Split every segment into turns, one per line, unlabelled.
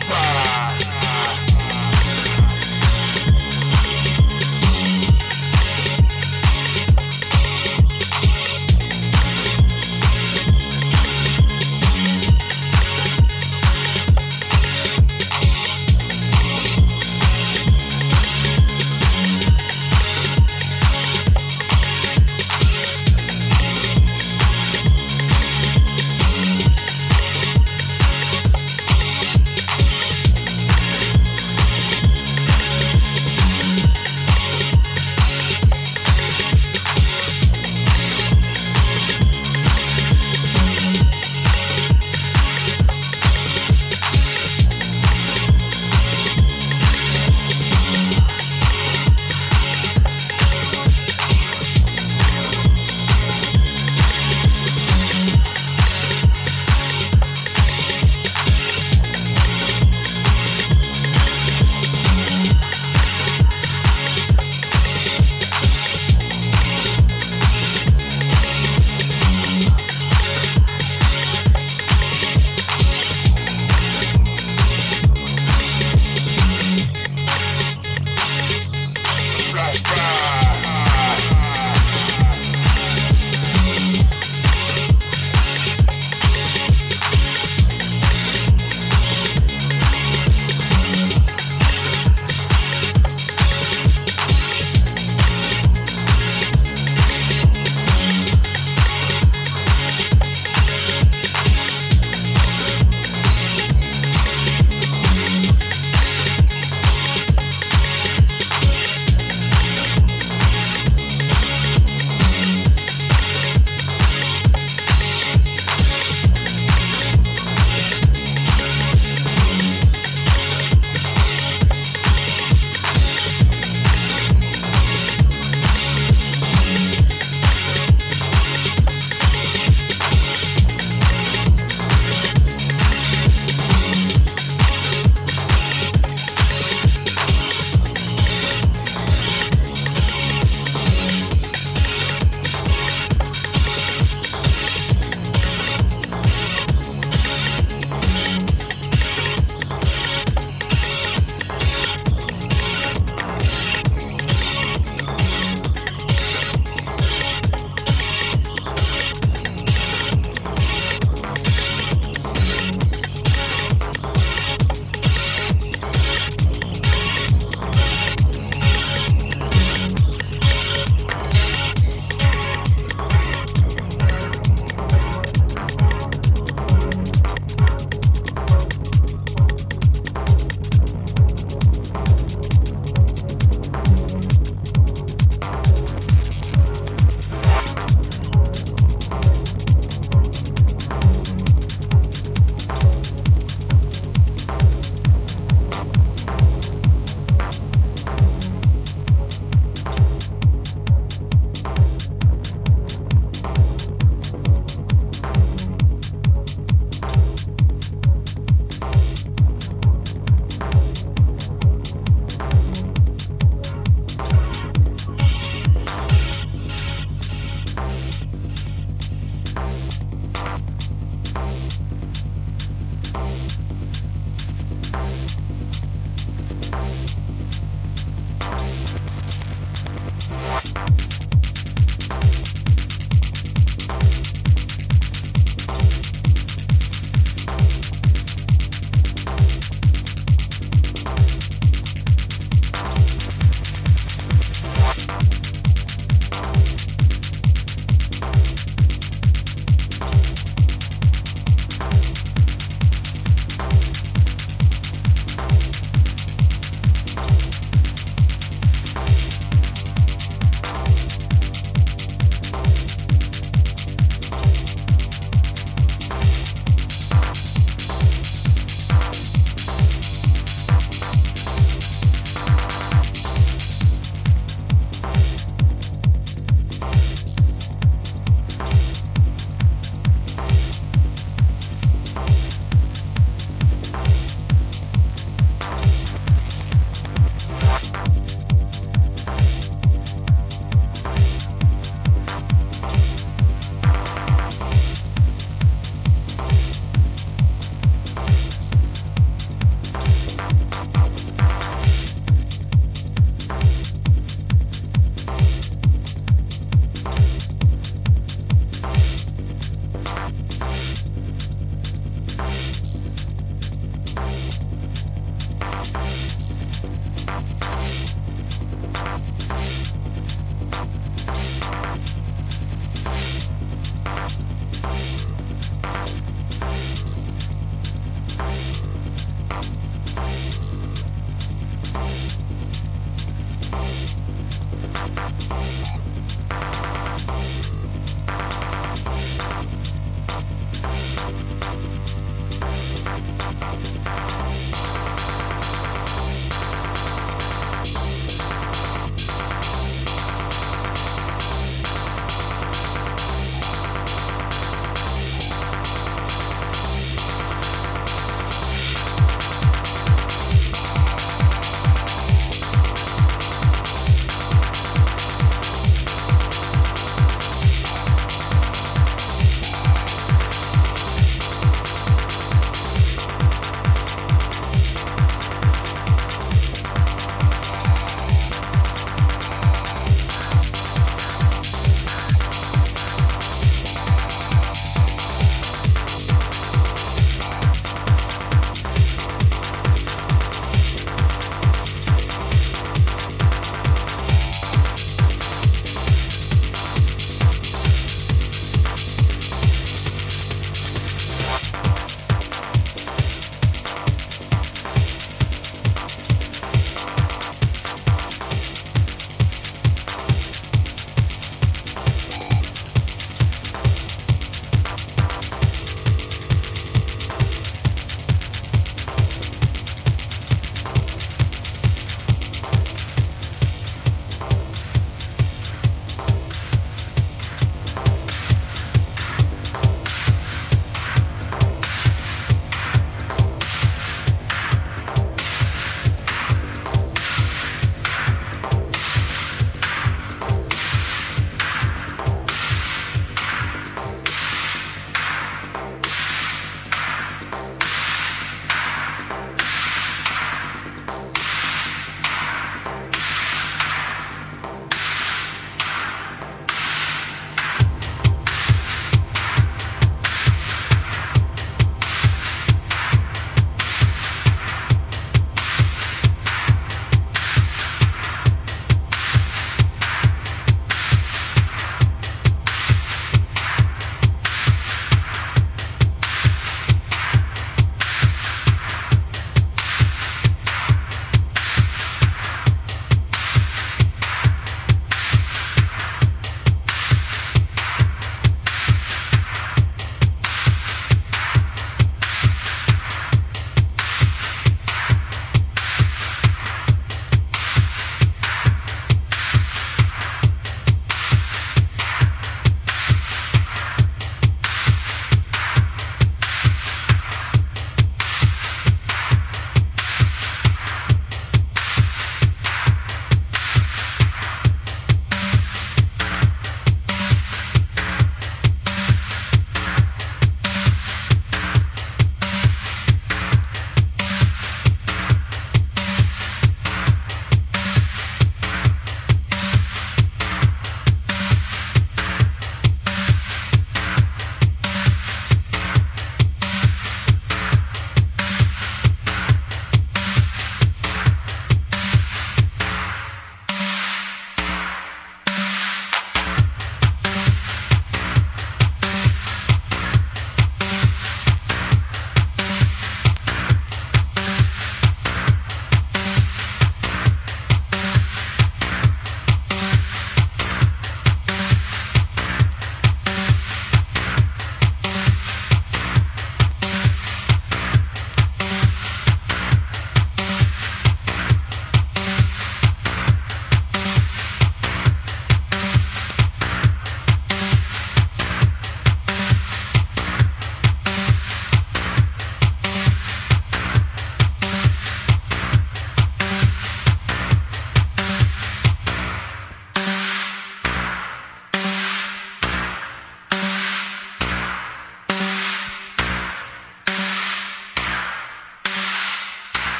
flashback.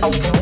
Thank you.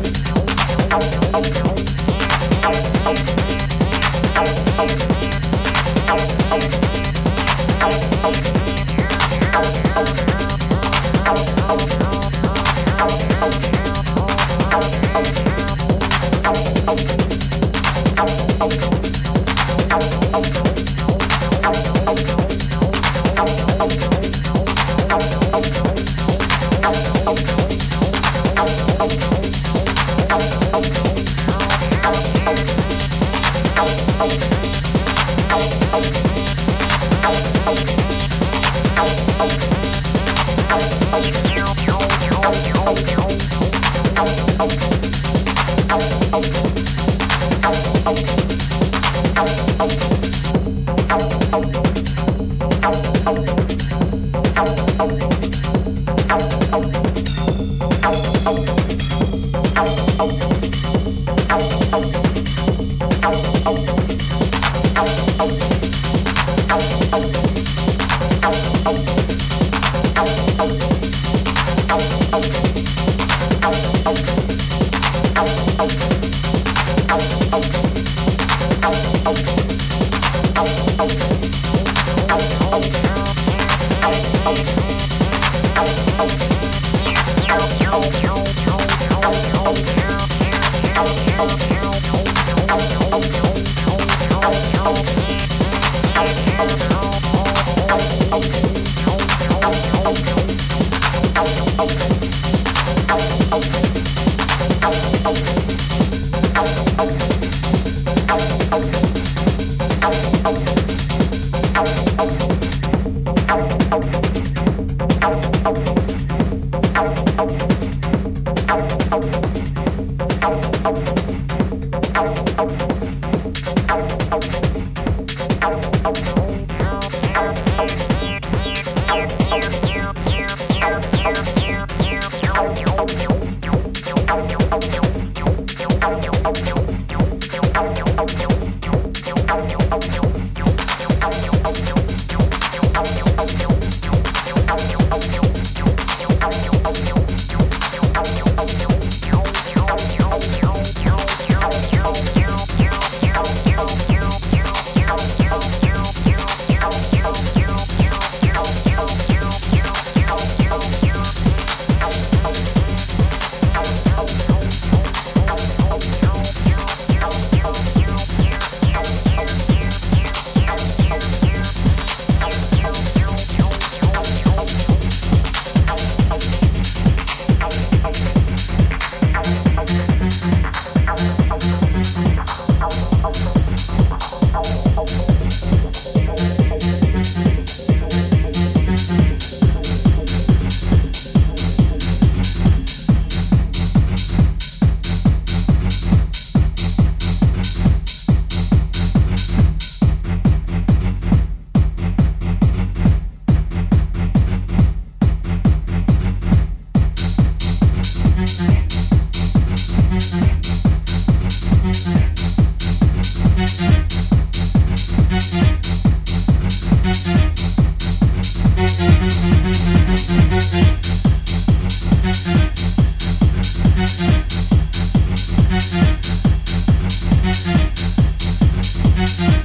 Thank